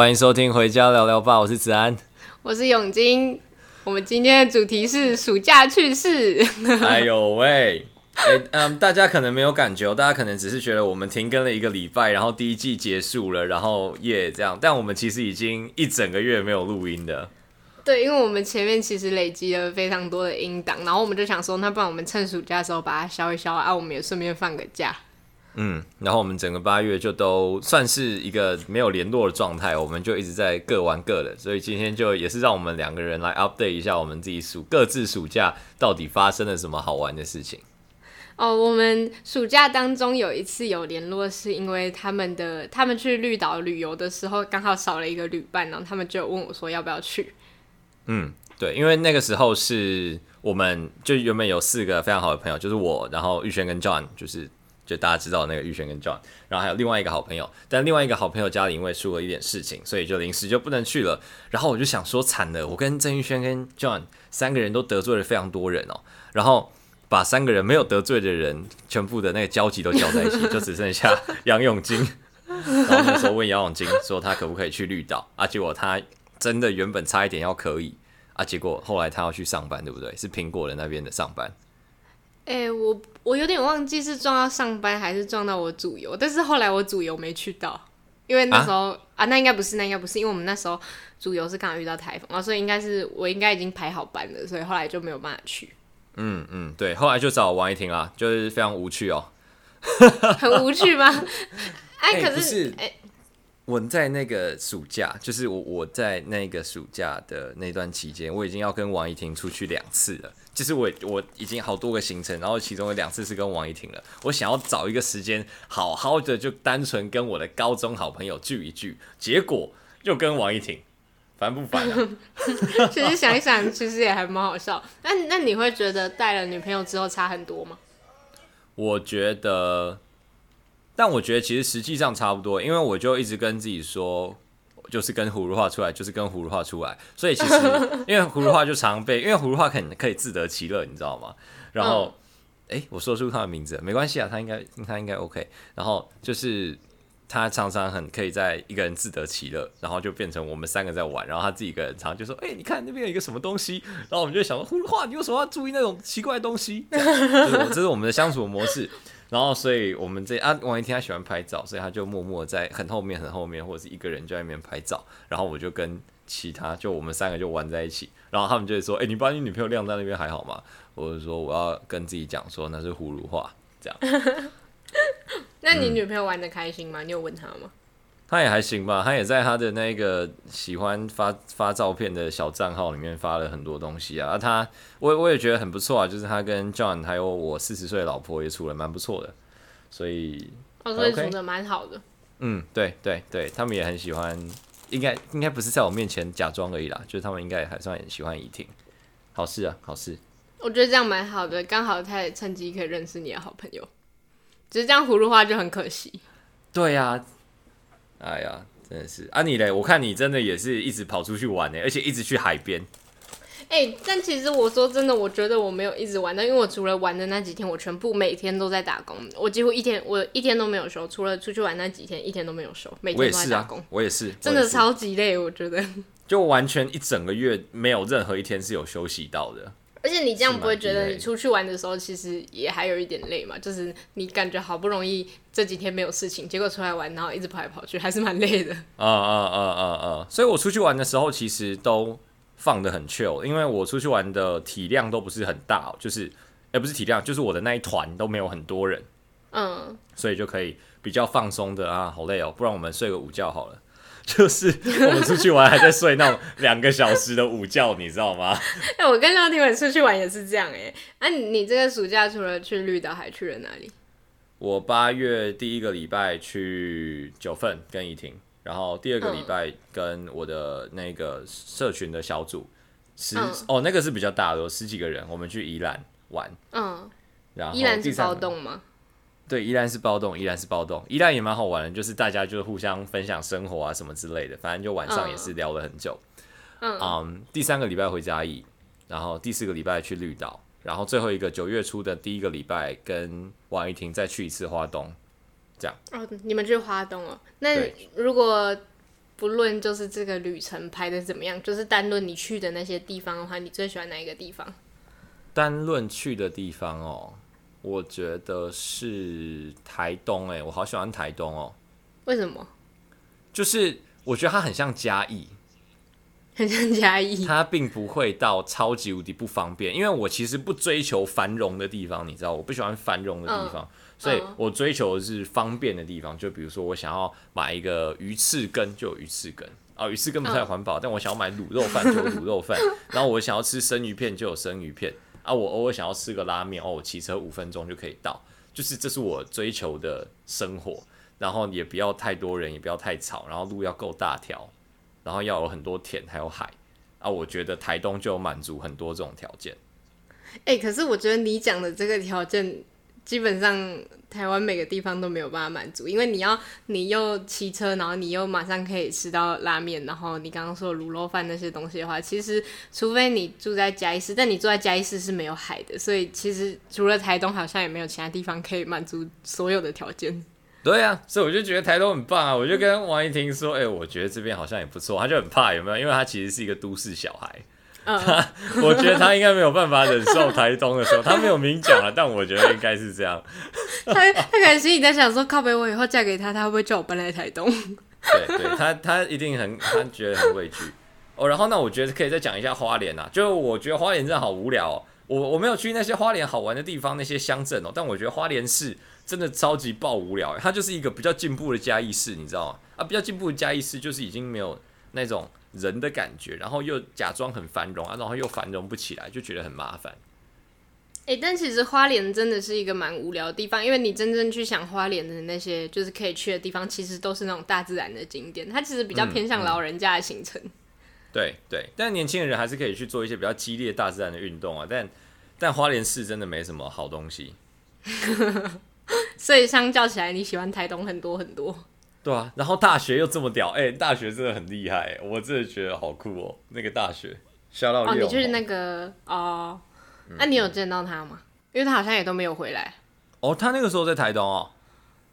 欢迎收听《回家聊聊吧》，我是子安，我是永金。我们今天的主题是暑假趣事。哎呦喂，哎嗯，大家可能没有感觉，大家可能只是觉得我们停更了一个礼拜，然后第一季结束了，然后耶、yeah, 这样，但我们其实已经一整个月没有录音的。对，因为我们前面其实累积了非常多的音档，然后我们就想说，那不然我们趁暑假的时候把它消一消啊，我们也顺便放个假。嗯，然后我们整个八月就都算是一个没有联络的状态，我们就一直在各玩各的，所以今天就也是让我们两个人来 update 一下我们自己暑各自暑假到底发生了什么好玩的事情。哦，我们暑假当中有一次有联络，是因为他们的他们去绿岛旅游的时候刚好少了一个旅伴，然后他们就问我说要不要去。嗯，对，因为那个时候是我们就原本有四个非常好的朋友，就是我，然后玉轩跟 John，就是。就大家知道那个玉轩跟 John，然后还有另外一个好朋友，但另外一个好朋友家里因为出了一点事情，所以就临时就不能去了。然后我就想说，惨了，我跟郑玉轩跟 John 三个人都得罪了非常多人哦，然后把三个人没有得罪的人全部的那个交集都交在一起，就只剩下杨永金。然后那时候问杨永金说他可不可以去绿岛啊？结果他真的原本差一点要可以啊，结果后来他要去上班，对不对？是苹果的那边的上班。哎、欸，我我有点忘记是撞到上班还是撞到我主游，但是后来我主游没去到，因为那时候啊，啊，那应该不是，那应该不是，因为我们那时候主游是刚好遇到台风啊，所以应该是我应该已经排好班了，所以后来就没有办法去。嗯嗯，对，后来就找王一婷啊，就是非常无趣哦，很无趣吗？哎、欸，可是哎。欸我在那个暑假，就是我我在那个暑假的那段期间，我已经要跟王一婷出去两次了。就是我我已经好多个行程，然后其中有两次是跟王怡婷了。我想要找一个时间，好好的就单纯跟我的高中好朋友聚一聚，结果又跟王怡婷，烦不烦啊？其实想一想，其实也还蛮好笑。那那你会觉得带了女朋友之后差很多吗？我觉得。但我觉得其实实际上差不多，因为我就一直跟自己说，就是跟葫芦画出来，就是跟葫芦画出来。所以其实 因为葫芦画就常被，因为葫芦画可能可以自得其乐，你知道吗？然后，哎、嗯欸，我说出他的名字，没关系啊，他应该他应该 OK。然后就是他常常很可以在一个人自得其乐，然后就变成我们三个在玩，然后他自己一个人常常就说，哎、欸，你看那边有一个什么东西，然后我们就想说，葫芦画，你为什么要注意那种奇怪的东西？这，就是我这是我们的相处模式。然后，所以我们这啊，王一天他喜欢拍照，所以他就默默在很后面、很后面，或者是一个人就在那边拍照。然后我就跟其他，就我们三个就玩在一起。然后他们就会说：“哎、你把你女朋友晾在那边还好吗？”我就说：“我要跟自己讲说那是葫芦话。”这样。那你女朋友玩的开心吗？你有问她吗？他也还行吧，他也在他的那个喜欢发发照片的小账号里面发了很多东西啊。他我我也觉得很不错啊，就是他跟 John 还有我四十岁的老婆也处的蛮不错的，所以哦，所以处的蛮好的。嗯，对对对，他们也很喜欢，应该应该不是在我面前假装而已啦，就是他们应该还算很喜欢怡婷。好事啊，好事。我觉得这样蛮好的，刚好他也趁机可以认识你的好朋友。只是这样葫芦话就很可惜。对呀、啊。哎呀，真的是啊！你嘞？我看你真的也是一直跑出去玩呢，而且一直去海边。哎、欸，但其实我说真的，我觉得我没有一直玩的，因为我除了玩的那几天，我全部每天都在打工。我几乎一天，我一天都没有休，除了出去玩那几天，一天都没有休，每天都在打工。我也是啊，我也是，真的超级累，我觉得。就完全一整个月没有任何一天是有休息到的。而且你这样不会觉得你出去玩的时候，其实也还有一点累嘛？就是你感觉好不容易这几天没有事情，结果出来玩，然后一直跑来跑去，还是蛮累的。啊啊啊啊啊！所以我出去玩的时候，其实都放的很 chill，因为我出去玩的体量都不是很大，就是也、欸、不是体量，就是我的那一团都没有很多人。嗯，所以就可以比较放松的啊，好累哦，不然我们睡个午觉好了。就是我们出去玩还在睡那种两个小时的午觉，你知道吗？哎、欸，我跟廖廷文出去玩也是这样哎、欸。啊，你这个暑假除了去绿岛，还去了哪里？我八月第一个礼拜去九份跟怡婷，然后第二个礼拜跟我的那个社群的小组十、嗯、哦，那个是比较大的，有十几个人，我们去宜兰玩。嗯，然后宜兰是包栋吗？对，依然是暴动，依然是暴动，依然也蛮好玩的，就是大家就互相分享生活啊什么之类的，反正就晚上也是聊了很久。嗯，嗯，第三个礼拜回嘉义，然后第四个礼拜去绿岛，然后最后一个九月初的第一个礼拜跟王玉婷再去一次花东，这样。哦，你们去花东哦？那如果不论就是这个旅程排的怎么样，就是单论你去的那些地方的话，你最喜欢哪一个地方？单论去的地方哦，我觉得是台东哎，我好喜欢台东哦。为什么？就是我觉得它很像嘉义。很像嘉义，它并不会到超级无敌不方便，因为我其实不追求繁荣的地方，你知道，我不喜欢繁荣的地方，嗯、所以我追求的是方便的地方。就比如说，我想要买一个鱼翅羹，就有鱼翅羹啊，鱼翅羹不太环保，嗯、但我想要买卤肉饭就有卤肉饭，然后我想要吃生鱼片就有生鱼片啊，我偶尔想要吃个拉面哦，我骑车五分钟就可以到，就是这是我追求的生活，然后也不要太多人，也不要太吵，然后路要够大条。然后要有很多田，还有海啊！我觉得台东就有满足很多这种条件。哎、可是我觉得你讲的这个条件，基本上台湾每个地方都没有办法满足，因为你要你又骑车，然后你又马上可以吃到拉面，然后你刚刚说卤肉饭那些东西的话，其实除非你住在嘉义市，但你住在嘉义市是没有海的，所以其实除了台东，好像也没有其他地方可以满足所有的条件。对啊，所以我就觉得台东很棒啊！我就跟王一婷说：“哎、我觉得这边好像也不错。”他就很怕有没有？因为他其实是一个都市小孩，我觉得他应该没有办法忍受台东的时候，他没有明讲啊，但我觉得应该是这样。他他可能心里在想说：“靠北，我以后嫁给他，他会不会叫我搬来台东？”对对，他他一定很他觉得很畏惧哦。然后那我觉得可以再讲一下花莲啊，就我觉得花莲真的好无聊哦。我我没有去那些花莲好玩的地方，那些乡镇哦，但我觉得花莲市。真的超级爆无聊，它就是一个比较进步的嘉义市，你知道吗？啊，比较进步的嘉义市就是已经没有那种人的感觉，然后又假装很繁荣啊，然后又繁荣不起来，就觉得很麻烦。哎、欸，但其实花莲真的是一个蛮无聊的地方，因为你真正去想花莲的那些就是可以去的地方，其实都是那种大自然的景点，它其实比较偏向老人家的行程。嗯嗯、对对，但年轻人还是可以去做一些比较激烈大自然的运动啊，但但花莲市真的没什么好东西。所以相较起来，你喜欢台东很多很多。对啊，然后大学又这么屌，哎、欸，大学真的很厉害，我真的觉得好酷哦。那个大学，笑到哦，你就是那个哦，那、嗯啊、你有见到他吗？因为他好像也都没有回来。哦，他那个时候在台东哦。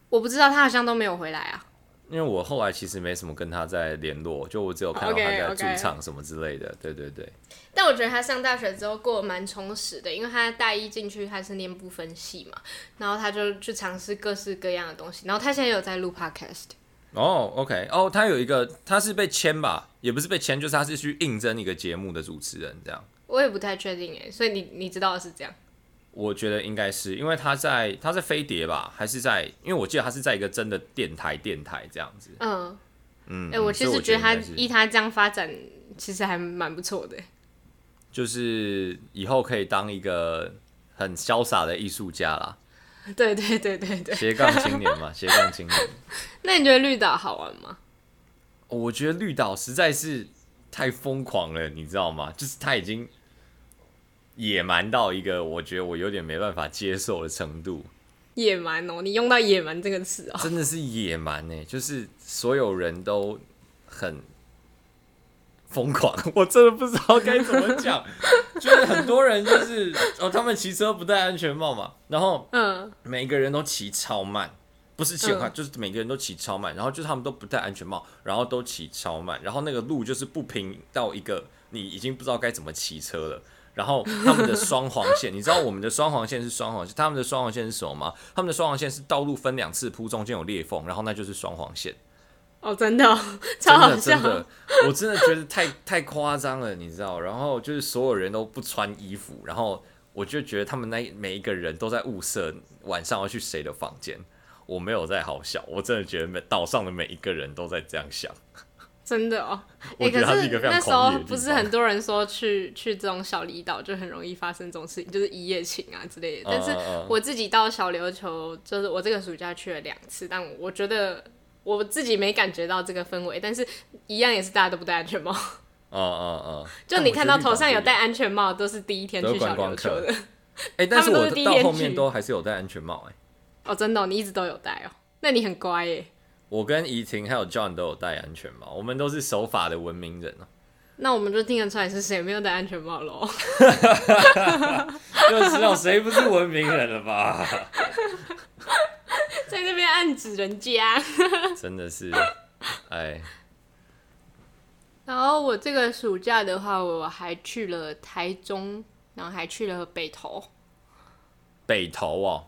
我不知道，他好像都没有回来啊。因为我后来其实没什么跟他在联络，就我只有看到他在驻唱什么之类的。Okay, okay. 对对对。但我觉得他上大学之后过得蛮充实的，因为他大一进去他是念不分系嘛，然后他就去尝试各式各样的东西，然后他现在有在录 podcast。哦，OK，哦，他有一个，他是被签吧？也不是被签，就是他是去应征一个节目的主持人这样。我也不太确定哎，所以你你知道的是这样。我觉得应该是因为他在他在飞碟吧，还是在？因为我记得他是在一个真的电台电台这样子。嗯嗯，哎、欸，我其实觉得他依他这样发展，其实还蛮不错的。就是以后可以当一个很潇洒的艺术家啦。对对对对对，斜杠青年嘛，斜杠青年。那你觉得绿岛好玩吗？我觉得绿岛实在是太疯狂了，你知道吗？就是他已经。野蛮到一个我觉得我有点没办法接受的程度。野蛮哦，你用到“野蛮”这个词哦，真的是野蛮呢，就是所有人都很疯狂，我真的不知道该怎么讲。就是很多人就是哦，他们骑车不戴安全帽嘛，然后嗯，每个人都骑超慢，不是骑很快，就是每个人都骑超慢，然后就是他们都不戴安全帽，然后都骑超慢，然后那个路就是不平到一个你已经不知道该怎么骑车了。然后他们的双黄线，你知道我们的双黄线是双黄线，他们的双黄线是什么吗？他们的双黄线是道路分两次铺，中间有裂缝，然后那就是双黄线。哦，真的，超好笑。真的，真的，我真的觉得太太夸张了，你知道？然后就是所有人都不穿衣服，然后我就觉得他们那每一个人都在物色晚上要去谁的房间。我没有在好笑，我真的觉得每岛上的每一个人都在这样想。真的哦，哎、欸，可是那时候不是很多人说去去这种小离岛就很容易发生这种事情，就是一夜情啊之类的。但是我自己到小琉球，就是我这个暑假去了两次，但我觉得我自己没感觉到这个氛围，但是一样也是大家都不戴安全帽。哦哦哦，就你看到头上有戴安全帽，都是第一天去小琉球的。哎、欸，但是我到后面都还是有戴安全帽哎、欸。哦，真的、哦，你一直都有戴哦，那你很乖耶、欸。我跟怡婷还有 John 都有戴安全帽，我们都是守法的文明人哦。那我们就听得出来是谁没有戴安全帽喽？就知道谁不是文明人了吧？在那边暗指人家，真的是，哎，然后我这个暑假的话，我还去了台中，然后还去了北投。北投哦，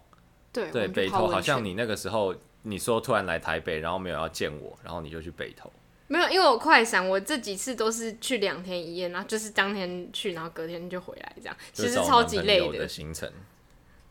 对对，北投好像你那个时候你说突然来台北，然后没有要见我，然后你就去北投。没有，因为我快闪，我这几次都是去两天一夜，然后就是当天去，然后隔天就回来，这样其实超级累的，行程。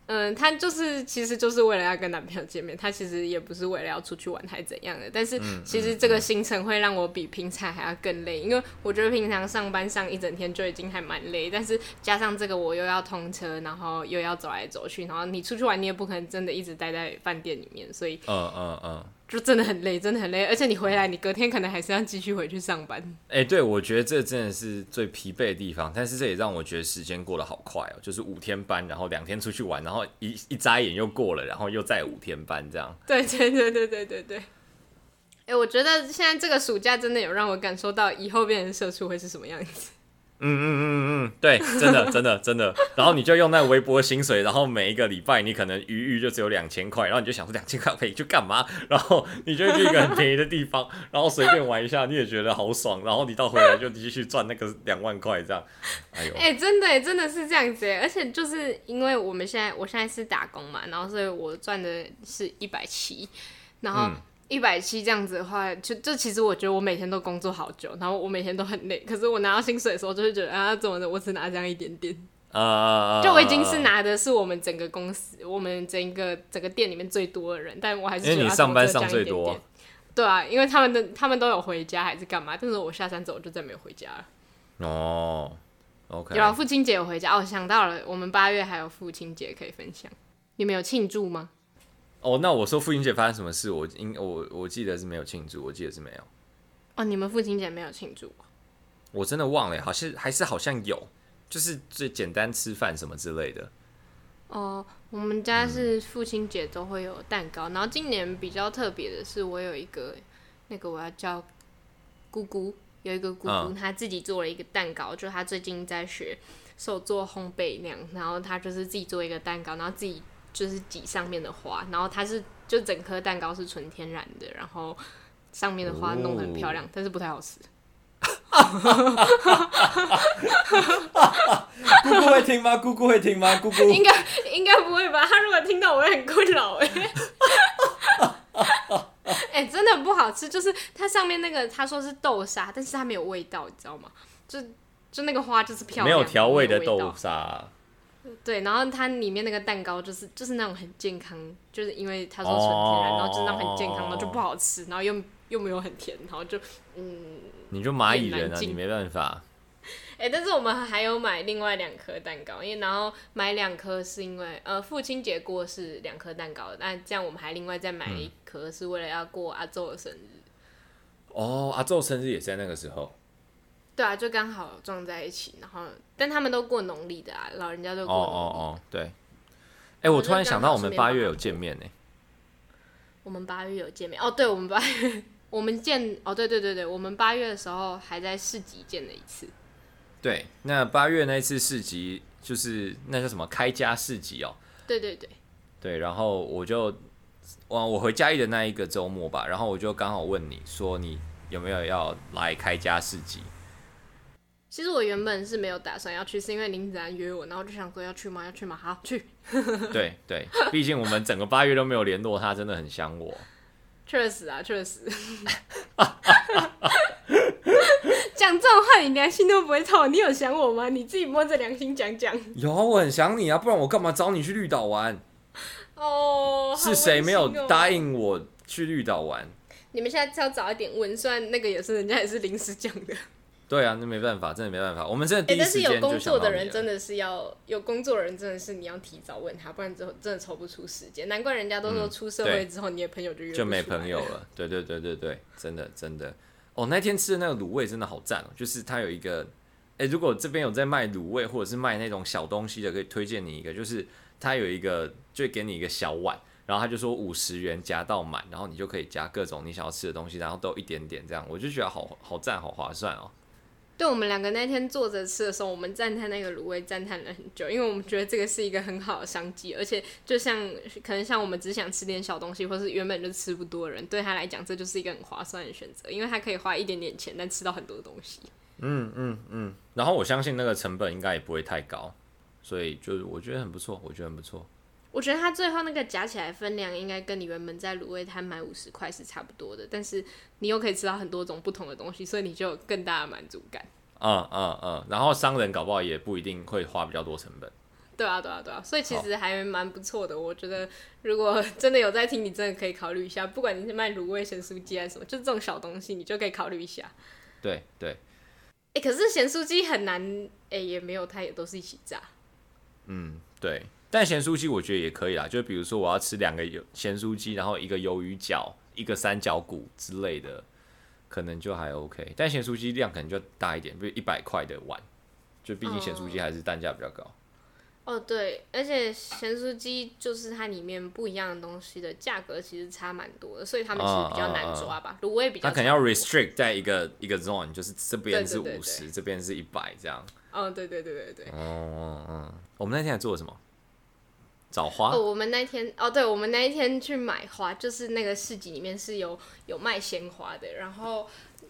嗯，她就是其实就是为了要跟男朋友见面，她其实也不是为了要出去玩还怎样的。但是其实这个行程会让我比平常还要更累，因为我觉得平常上班上一整天就已经还蛮累，但是加上这个我又要通车，然后又要走来走去，然后你出去玩你也不可能真的一直待在饭店里面，所以嗯嗯嗯。就真的很累，真的很累，而且你回来，你隔天可能还是要继续回去上班。哎、欸，对，我觉得这真的是最疲惫的地方，但是这也让我觉得时间过得好快哦，就是五天班，然后两天出去玩，然后一一眨眼又过了，然后又再五天班这样。对对对对对对对。哎、欸，我觉得现在这个暑假真的有让我感受到以后变成社畜会是什么样子。嗯嗯嗯嗯，对，真的真的真的，然后你就用那微薄的薪水，然后每一个礼拜你可能余裕就只有两千块，然后你就想说两千块可以去干嘛？然后你就去一个很便宜的地方，然后随便玩一下，你也觉得好爽，然后你到回来就继续赚那个两万块这样。哎呦，哎、欸，真的真的是这样子，而且就是因为我们现在我现在是打工嘛，然后所以我赚的是一百七，然后。嗯一百七这样子的话，就就其实我觉得我每天都工作好久，然后我每天都很累。可是我拿到薪水的时候，就会觉得啊，怎么的，我只拿这样一点点。啊、uh，就我已经是拿的是我们整个公司，我们整个整个店里面最多的人，但我还是觉得因为你上班上最多。对啊，因为他们的他们都有回家还是干嘛，但是我下山之后就再没有回家了。哦。有啊，父亲节有回家哦，想到了，我们八月还有父亲节可以分享，你们有庆祝吗？哦，那我说父亲节发生什么事？我应我我记得是没有庆祝，我记得是没有。哦，你们父亲节没有庆祝？我真的忘了，好像还是好像有，就是最简单吃饭什么之类的。哦，我们家是父亲节都会有蛋糕，嗯，然后今年比较特别的是，我有一个那个我要叫姑姑，有一个姑姑，她自己做了一个蛋糕，就她最近在学手做烘焙那样，然后她就是自己做一个蛋糕，然后自己。就是挤上面的花，然后它是就整颗蛋糕是纯天然的，然后上面的花弄得很漂亮，哦，但是不太好吃。姑姑会听吗？姑姑会听吗？姑姑应该应该不会吧？他如果听到，我会很困扰哎。哎、欸，真的不好吃，就是它上面那个他说是豆沙，但是它没有味道，你知道吗？就就那个花就是漂亮，没有调味的豆沙。对，然后它里面那个蛋糕就是就是那种很健康，就是因为他说纯天然，然后就是那种很健康，然后就不好吃，然后又又没有很甜，然后就嗯，你就蚂蚁人啊，你没办法。哎、欸，但是我们还有买另外两颗蛋糕，因为然后买两颗是因为呃父亲节过是两颗蛋糕，那这样我们还另外再买一颗是为了要过阿昼的生日。哦，阿昼生日也在那个时候。对啊，就刚好撞在一起，然后但他们都过农历的啊，老人家都过农历。哦哦哦，对。哎、欸，我突然想到，我们八月有见面呢。我们八月有见面哦，对，我们八月 我们见哦，对对对对，我们八月的时候还在市集见了一次。对，那八月那一次市集就是那叫什么开家市集哦。对对对。对，然后我就我我回嘉义的那一个周末吧，然后我就刚好问你说你有没有要来开家市集。其实我原本是没有打算要去，是因为林子安约我，然后就想说要去吗？要去吗？好去。对对，毕竟我们整个八月都没有联络，他真的很想我。确实啊，确实。讲这种话，你良心都不会痛。你有想我吗？你自己摸着良心讲讲。有啊，我很想你啊，不然我干嘛找你去绿岛玩？哦，是谁没有答应我去绿岛玩？你们现在要早一点问，虽然那个也是人家也是临时讲的。对啊，那没办法，真的没办法。我们真的第一是有工作的人真的是要有工作的人，真的是你要提早问他，不然之后真的抽不出时间。难怪人家都说出社会之后，你的朋友就越就没朋友了。对对对对对，真的真的。哦，那天吃的那个卤味真的好赞哦，就是它有一个，哎，如果这边有在卖卤味或者是卖那种小东西的，可以推荐你一个，就是它有一个，就给你一个小碗，然后他就说五十元夹到满，然后你就可以夹各种你想要吃的东西，然后都一点点这样，我就觉得好好赞，好划算哦。对，我们两个那天坐着吃的时候，我们赞叹那个卤味赞叹了很久，因为我们觉得这个是一个很好的商机，而且就像可能像我们只想吃点小东西，或是原本就吃不多的人，对他来讲这就是一个很划算的选择，因为他可以花一点点钱，但吃到很多东西。嗯嗯嗯，然后我相信那个成本应该也不会太高，所以就是我觉得很不错，我觉得很不错。我觉得它最后那个夹起来分量应该跟你原本在卤味摊买五十块是差不多的，但是你又可以吃到很多种不同的东西，所以你就有更大的满足感。嗯嗯嗯，然后商人搞不好也不一定会花比较多成本。对啊对啊对啊，所以其实还蛮不错的。我觉得如果 真的有在听，你真的可以考虑一下，不管你是卖卤味咸酥鸡还是什么，就这种小东西你就可以考虑一下。对对。哎、欸，可是咸酥鸡很难，哎、欸，也没有，它也都是一起炸。嗯，对。但咸酥鸡我觉得也可以啦，就比如说我要吃两个鱿咸酥鸡，然后一个鱿鱼饺，一个三角骨之类的，可能就还 OK。但咸酥鸡量可能就大一点，比如一百块的碗，就毕竟咸酥鸡还是单价比较高。哦，哦，对，而且咸酥鸡就是它里面不一样的东西的价格其实差蛮多的，所以他们其实比较难抓吧。卤味比较，它可能要 restrict 在一个一个 zone，就是这边是五十，这边是一百这样。哦，对对对对对。哦嗯，我们那天还做了什么？找花哦，我们那天哦，对，我们那一天去买花，就是那个市集里面是有有卖鲜花的。然后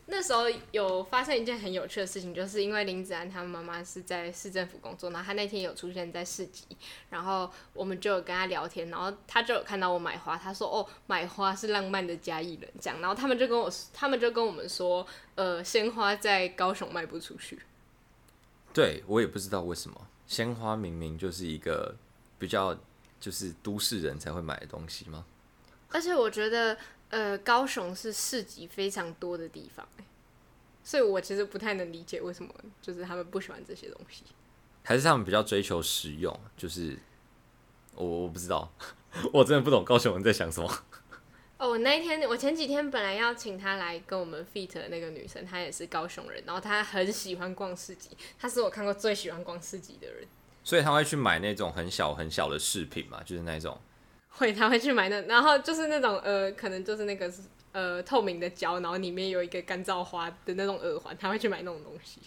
那时候有发生一件很有趣的事情，就是因为林子安他们妈妈是在市政府工作，然后他那天有出现在市集，然后我们就有跟他聊天，然后他就有看到我买花，他说：“哦，买花是浪漫的嘉义人。”这样，然后他们就跟我，他们就跟我们说：“呃，鲜花在高雄卖不出去。”对，我也不知道为什么，鲜花明明就是一个比较。就是都市人才会买的东西吗？而且我觉得，呃，高雄是市集非常多的地方，所以我其实不太能理解为什么就是他们不喜欢这些东西，还是他们比较追求实用？就是我我不知道，我真的不懂高雄人在想什么。哦，我那一天，我前几天本来要请她来跟我们 feat 的那个女生，她也是高雄人，然后她很喜欢逛市集，她是我看过最喜欢逛市集的人。所以她会去买那种很小很小的饰品嘛，就是那种。会，她会去买那，然后就是那种呃，可能就是那个呃透明的胶，然后里面有一个干燥花的那种耳环，她会去买那种东西。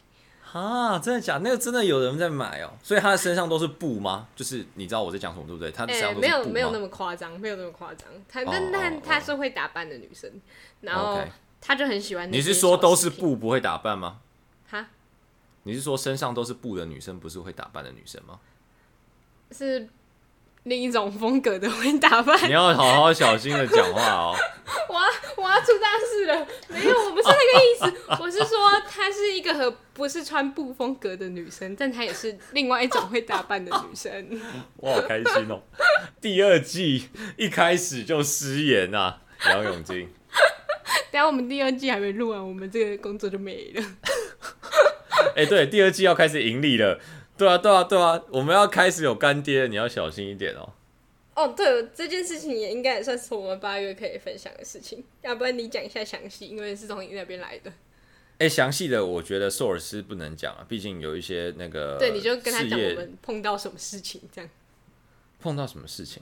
啊，真的假的？那个真的有人在买哦。所以他的身上都是布吗？就是你知道我在讲什么对不对？他身上都是布吗？欸，没有没有那么夸张，没有那么夸张。他但但他是会打扮的女生，然后他就很喜欢。你是说都是布不会打扮吗？哈？你是说身上都是布的女生不是会打扮的女生吗？是另一种风格的会打扮。你要好好小心的讲话哦。我要我要出大事了！没有，我不是那个意思。我是说，她是一个和不是穿布风格的女生，但她也是另外一种会打扮的女生。我好开心哦！第二季一开始就失言啊，杨永金。等下我们第二季还没录完，我们这个工作就没了。哎、欸，对，第二季要开始盈利了。对啊，对啊，对啊，我们要开始有干爹，你要小心一点哦。哦，对，这件事情也应该也算是我们八月可以分享的事情。要不然你讲一下详细，因为是从你那边来的。哎，详细的我觉得寿尔斯不能讲啊，毕竟有一些那个。对，你就跟他讲我们碰到什么事情这样。碰到什么事情？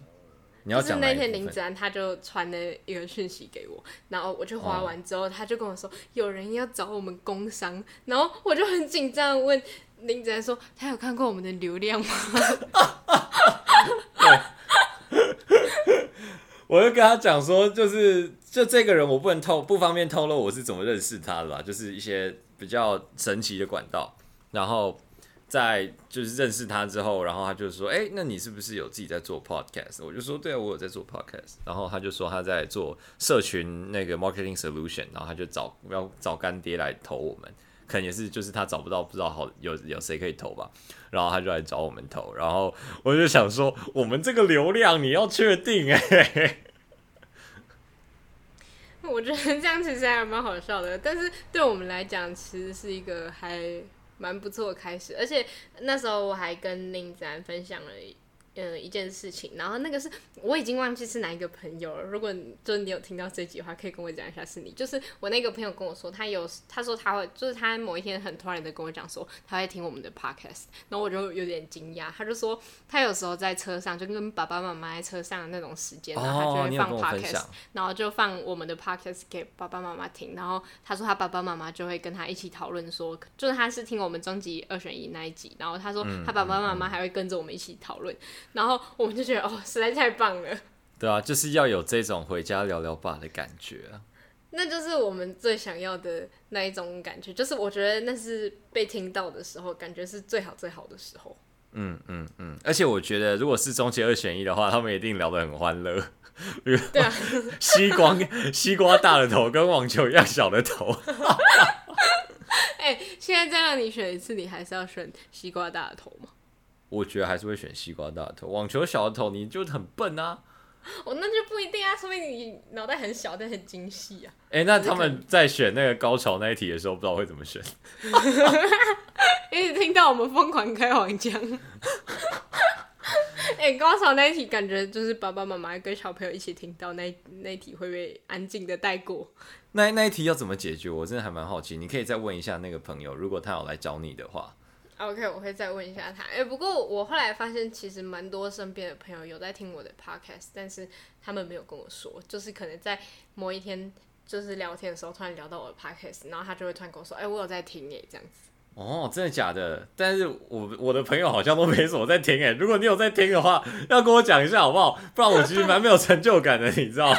你要讲。就是那天林子安他就传了一个讯息给我，然后我就划完之后，哦、他就跟我说有人要找我们工商，然后我就很紧张问林子安说他有看过我们的流量吗？我就跟他讲说，就是就这个人我不能透不方便透露我是怎么认识他的吧，就是一些比较神奇的管道，然后。在就是认识他之后，然后他就说：“哎、那你是不是有自己在做 podcast？” 我就说：“对啊，我有在做 podcast。”然后他就说他在做社群那个 marketing solution，然后他就找要找干爹来投我们，可能也是就是他找不到不知道好有有谁可以投吧，然后他就来找我们投。然后我就想说，我们这个流量你要确定哎、我觉得这样其实还蛮好笑的，但是对我们来讲，其实是一个还。蛮不错的开始，而且那时候我还跟林子安分享了，呃，一件事情，然后那个是我已经忘记是哪一个朋友了。如果就是你有听到这集的话，可以跟我讲一下是你。就是我那个朋友跟我说，他有他说他会，就是他某一天很突然的跟我讲说，他会听我们的 podcast，然后我就有点惊讶。他就说他有时候在车上，就跟爸爸妈妈在车上的那种时间，然后他就会放 podcast，然后就放我们的 podcast 给爸爸妈妈听。然后他说他爸爸妈妈就会跟他一起讨论说，就是他是听我们终极二选一那一集，然后他说他爸爸妈妈还会跟着我们一起讨论。然后我们就觉得哦，实在太棒了。对啊，就是要有这种回家聊聊吧的感觉啊。那就是我们最想要的那一种感觉，就是我觉得那是被听到的时候，感觉是最好最好的时候。嗯嗯嗯，而且我觉得如果是终极二选一的话，他们一定聊得很欢乐。对啊，西瓜西瓜大的头跟网球一样小的头。哎、欸，现在再让你选一次，你还是要选西瓜大的头吗？我觉得还是会选西瓜大头，网球小的头，你就很笨啊！哦，那就不一定啊，说明你脑袋很小，但很精细啊。哎、欸，那他们在选那个高潮那一题的时候，不知道会怎么选。一直听到我们疯狂开黄腔。哎、欸，高潮那一题感觉就是爸爸妈妈跟小朋友一起听到那那一题会被安静的带过。那那一题要怎么解决？我真的还蛮好奇，你可以再问一下那个朋友，如果他有来找你的话。OK，我会再问一下他。哎、不过我后来发现，其实蛮多身边的朋友有在听我的 Podcast，但是他们没有跟我说，就是可能在某一天就是聊天的时候，突然聊到我的 Podcast，然后他就会突然跟我说：“哎、我有在听耶。”这样子。哦，真的假的？但是我我的朋友好像都没什么在听哎。如果你有在听的话，要跟我讲一下好不好？不然我其实蛮没有成就感的，你知道。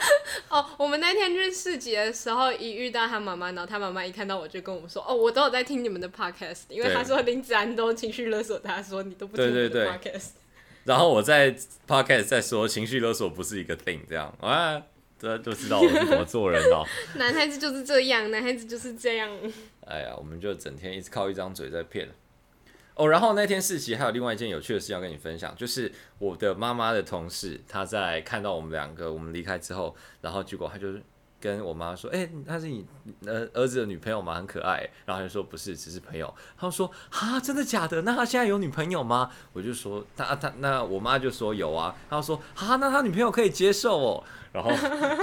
哦，我们那天去市集的时候，一遇到他妈妈，然后他妈妈一看到我就跟我们说：“哦，我都有在听你们的 podcast，因为他说林子安都情绪勒索他，说你都不听我的 podcast。对对对”然后我在 podcast 在说情绪勒索不是一个 thing，这样啊，这就知道我是怎么做人了。男孩子就是这样，男孩子就是这样。哎呀，我们就整天一直靠一张嘴在骗。哦，然后那天世奇还有另外一件有趣的事要跟你分享，就是我的妈妈的同事，他在看到我们两个我们离开之后，然后结果他就跟我妈说：“哎、欸，他是你呃儿子的女朋友吗？很可爱。”然后他就说：“不是，只是朋友。”他就说：“啊，真的假的？那他现在有女朋友吗？”我就说：“他他那我妈就说有啊。”他说：“啊，那他女朋友可以接受哦。”然后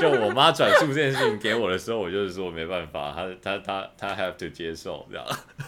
就我妈转述这件事情给我的时候，我就是说没办法，他他他他 have to 接受这样。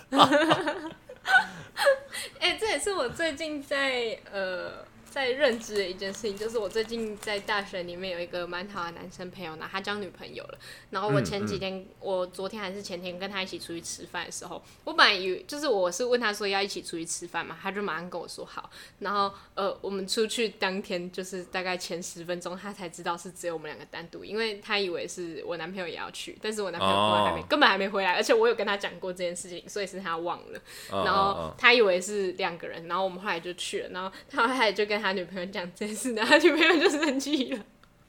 哎、这也是我最近在呃在认知的一件事情，就是我最近在大学里面有一个蛮好的男生朋友呢，他交女朋友了。然后我前几天，嗯嗯、我昨天还是前天跟他一起出去吃饭的时候，我本来以为就是我是问他说要一起出去吃饭嘛，他就马上跟我说好。然后呃，我们出去当天就是大概前十分钟，他才知道是只有我们两个单独，因为他以为是我男朋友也要去，但是我男朋友还没、哦、根本还没回来，而且我有跟他讲过这件事情，所以是他忘了。然后他以为是两个人，然后我们后来就去了，然后他后来就跟他女朋友讲这件事，然后他女朋友就生气了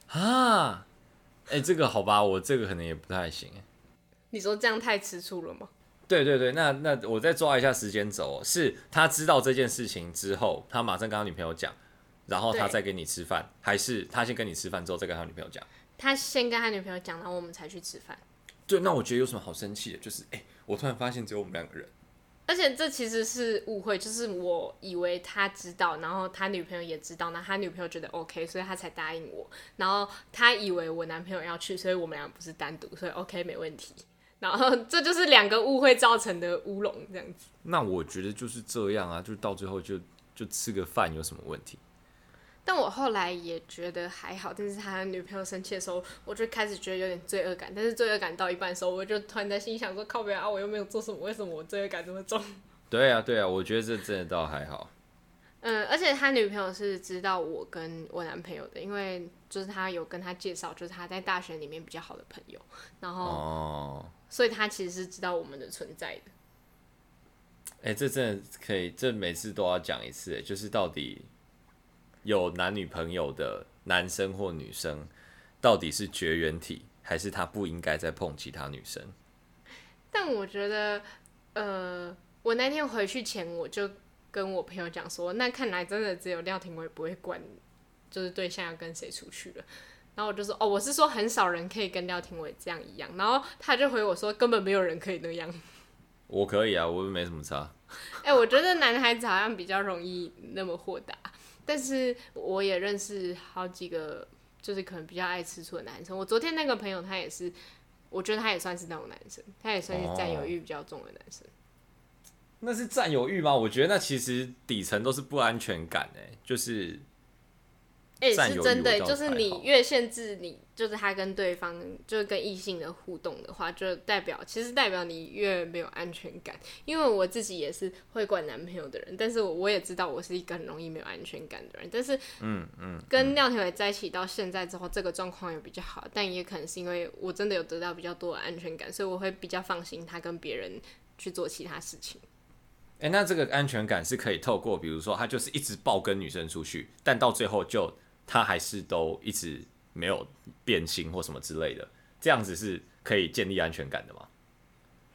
啊。哎、欸，这个好吧，我这个可能也不太行。你说这样太吃醋了吗？对对对，那那我再抓一下时间轴，是他知道这件事情之后，他马上跟他女朋友讲，然后他再跟你吃饭，还是他先跟你吃饭之后再跟他女朋友讲？他先跟他女朋友讲，然后我们才去吃饭。对，那我觉得有什么好生气的？就是哎、欸，我突然发现只有我们两个人。而且这其实是误会，就是我以为他知道，然后他女朋友也知道，那他女朋友觉得 OK，所以他才答应我。然后他以为我男朋友要去，所以我们俩不是单独，所以 OK 没问题。然后这就是两个误会造成的乌龙，这样子。那我觉得就是这样啊，就到最后就就吃个饭有什么问题？但我后来也觉得还好，但是他女朋友生气的时候，我就开始觉得有点罪恶感。但是罪恶感到一半的时候，我就突然在心想说：“靠边啊，我又没有做什么，为什么我罪恶感这么重？” 对啊，对啊，我觉得这真的倒还好。嗯，而且他女朋友是知道我跟我男朋友的，因为就是他有跟他介绍，就是他在大学里面比较好的朋友，然后，哦，所以他其实是知道我们的存在的。哎、欸，这真的可以，这每次都要讲一次，就是到底。有男女朋友的男生或女生，到底是绝缘体，还是他不应该再碰其他女生？但我觉得，呃，我那天回去前，我就跟我朋友讲说，那看来真的只有廖廷伟不会管，就是对象要跟谁出去了。然后我就说，哦，我是说很少人可以跟廖廷伟这样一样。然后他就回我说，根本没有人可以那样。我可以啊，我没什么差。哎、欸，我觉得男孩子好像比较容易那么豁达，但是我也认识好几个，就是可能比较爱吃醋的男生。我昨天那个朋友，他也是，我觉得他也算是那种男生，他也算是占有欲比较重的男生。那是占有欲吗？我觉得那其实底层都是不安全感哎，就是。哎、欸，是真的，就是你越限制你，就是他跟对方，就是跟异性的互动的话，就代表其实代表你越没有安全感。因为我自己也是会管男朋友的人，但是我我也知道我是一个很容易没有安全感的人。但是，嗯嗯，跟廖天伟在一起到现在之后，这个状况也比较好，但也可能是因为我真的有得到比较多的安全感，所以我会比较放心他跟别人去做其他事情。哎、欸，那这个安全感是可以透过，比如说他就是一直抱跟女生出去，但到最后就。他还是都一直没有变心或什么之类的，这样子是可以建立安全感的吗？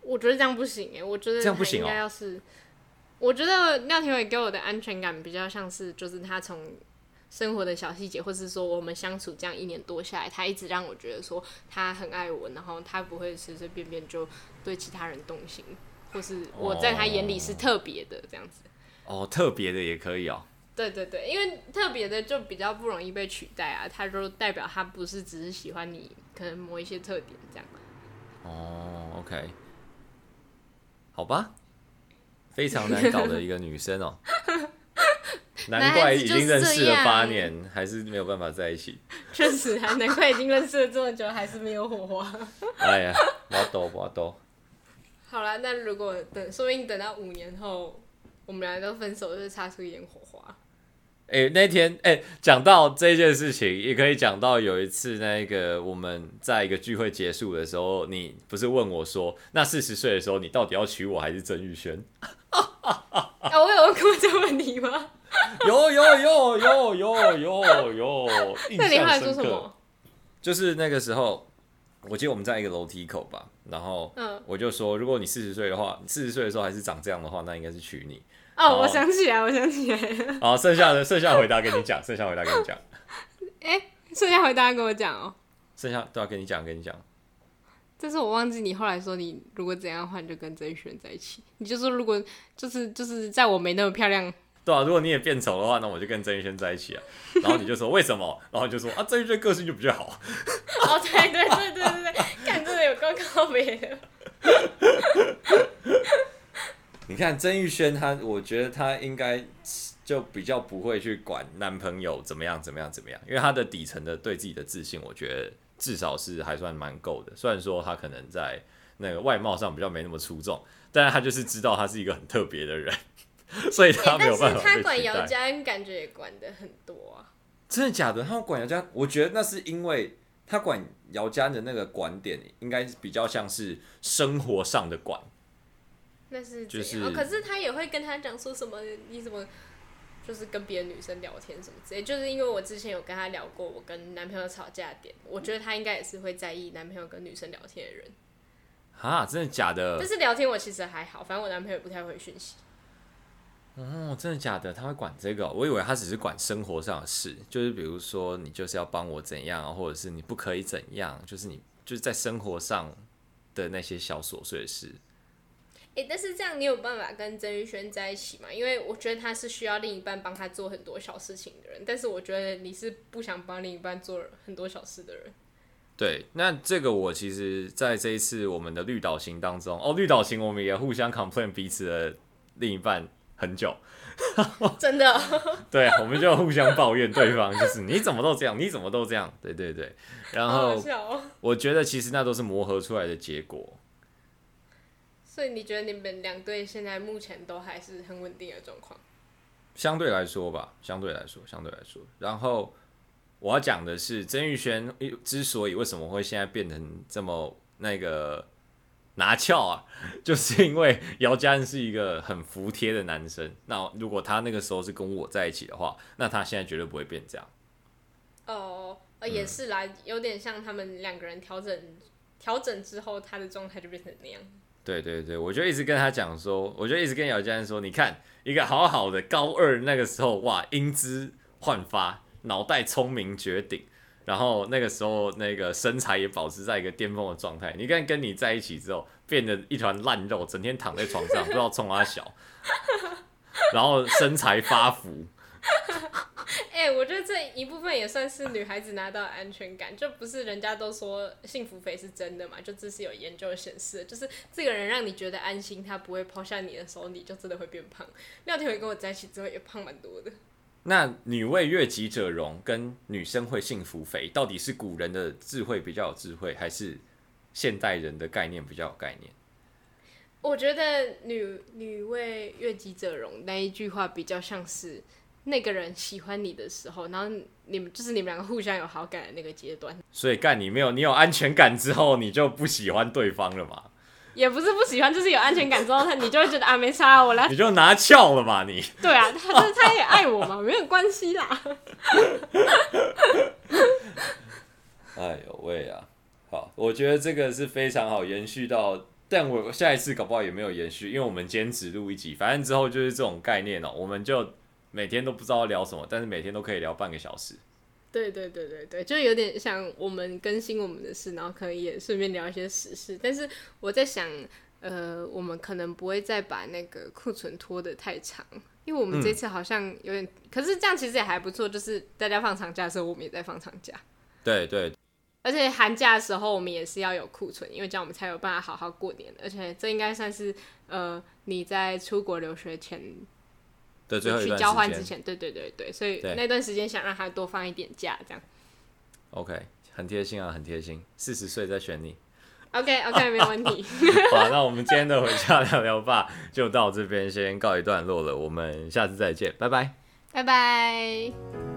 我觉得这样不行哎，我觉得这样不行哦。应该要是，我觉得廖天伟给我的安全感比较像是，就是他从生活的小细节，或是说我们相处这样一年多下来，他一直让我觉得说他很爱我，然后他不会随随便便就对其他人动心，或是我在他眼里是特别的这样子。哦，哦，特别的也可以哦。对对对，因为特别的就比较不容易被取代啊，他就代表他不是只是喜欢你，可能某一些特点这样。哦，OK，好吧，非常难搞的一个女生哦，难怪已经认识了八年，还是没有办法在一起。确实啊，难怪已经认识了这么久，还是没有火花。哎呀，我懂我懂。好了，那如果等，说不定等到五年后，我们两个都分手，就是擦出一点火花。哎、欸，那天哎，讲、欸、到这件事情，也可以讲到有一次，那个我们在一个聚会结束的时候，你不是问我说，那四十岁的时候，你到底要娶我还是曾玉轩？啊，我有问过这个问题吗？有有有有有有有，那你后来说什么？就是那个时候，我记得我们在一个楼梯口吧，然后我就说，如果你四十岁的话，四十岁的时候还是长这样的话，那应该是娶你。哦，我想起来，我想起来了。好，剩下的剩下回答跟你讲，剩下回答跟你讲。哎、欸，剩下回答跟我讲哦。剩下都要跟你讲，跟你讲。但是我忘记你后来说，你如果怎样的话，你就跟曾玉轩在一起。你就说如果就是就是在我没那么漂亮，对啊，如果你也变丑的话，那我就跟曾玉轩在一起啊。然后你就说为什么？然后你就说啊，曾玉轩个性就比较好。哦，对对对对对对，看真的有够靠北的。你看曾玉轩，他我觉得他应该就比较不会去管男朋友怎么样怎么样怎么样，因为他的底层的对自己的自信，我觉得至少是还算蛮够的。虽然说他可能在那个外貌上比较没那么出众，但是他就是知道他是一个很特别的人，所以他没有办法、欸。但是他管姚家恩，感觉也管的很多啊。真的假的？他管姚家，我觉得那是因为他管姚家恩的那个管点，应该比较像是生活上的管。那是就是、哦，可是他也会跟他讲说什么，你怎么就是跟别的女生聊天什么之类，就是因为我之前有跟他聊过，我跟男朋友吵架点，我觉得他应该也是会在意男朋友跟女生聊天的人。啊，真的假的？但是聊天我其实还好，反正我男朋友不太会讯息。哦，真的假的？他会管这个？我以为他只是管生活上的事，就是比如说你就是要帮我怎样，或者是你不可以怎样，就是你就是在生活上的那些小琐碎的事。哎、欸，但是这样你有办法跟曾玉轩在一起吗？因为我觉得他是需要另一半帮他做很多小事情的人，但是我觉得你是不想帮另一半做很多小事的人。对，那这个我其实在这一次我们的绿岛行当中，哦，绿岛行我们也互相 complain 彼此的另一半很久，真的。对，我们就互相抱怨对方，就是你怎么都这样，你怎么都这样，对对对。然后我觉得其实那都是磨合出来的结果。所以你觉得你们两队现在目前都还是很稳定的状况？相对来说吧，相对来说，相对来说。然后我要讲的是，曾玉轩之所以为什么会现在变成这么那个拿翘啊，就是因为姚嘉恩是一个很服帖的男生。那如果他那个时候是跟我在一起的话，那他现在绝对不会变这样。哦，呃，也是啦，有点像他们两个人调整调整之后，他的状态就变成那样。对对对，我就一直跟他讲说，我就一直跟姚嘉恩说，你看一个好好的高二那个时候，哇，英姿焕发，脑袋聪明绝顶，然后那个时候那个身材也保持在一个巅峰的状态。你看跟你在一起之后，变得一团烂肉，整天躺在床上，不知道冲三小，然后身材发福。哎、欸，我觉得这一部分也算是女孩子拿到安全感，就不是人家都说幸福肥是真的嘛？就这是有研究显示，就是这个人让你觉得安心，他不会抛下你的时候，你就真的会变胖。廖天伟跟我在一起之后也胖蛮多的。那女为悦己者容跟女生会幸福肥，到底是古人的智慧比较有智慧，还是现代人的概念比较有概念？我觉得女女为悦己者容那一句话比较像是。那个人喜欢你的时候，然后你们就是你们两个互相有好感的那个阶段。所以干你没有，你有安全感之后，你就不喜欢对方了嘛？也不是不喜欢，就是有安全感之后，他你就会觉得啊，没差，我来。你就拿翘了嘛，你。对啊，他就是他也爱我嘛，没有关系啦。哎呦喂啊！好，我觉得这个是非常好延续到，但我下一次搞不好也没有延续，因为我们今天只录一集，反正之后就是这种概念哦、喔，我们就。每天都不知道聊什么，但是每天都可以聊半个小时。对对对对对，就有点像我们更新我们的事，然后可能也顺便聊一些时事。但是我在想，呃，我们可能不会再把那个库存拖得太长，因为我们这次好像有点，嗯、可是这样其实也还不错，就是大家放长假的时候，我们也在放长假。对对，而且寒假的时候我们也是要有库存，因为这样我们才有办法好好过年。而且这应该算是呃你在出国留学前。对，最后一段去交换之前，对对对对，所以那段时间想让他多放一点假，这样。OK，很贴心啊，很贴心。四十岁再选你。OK OK，没有问题。好，那我们今天的回家聊聊吧，就到这边先告一段落了。我们下次再见，拜拜。拜拜。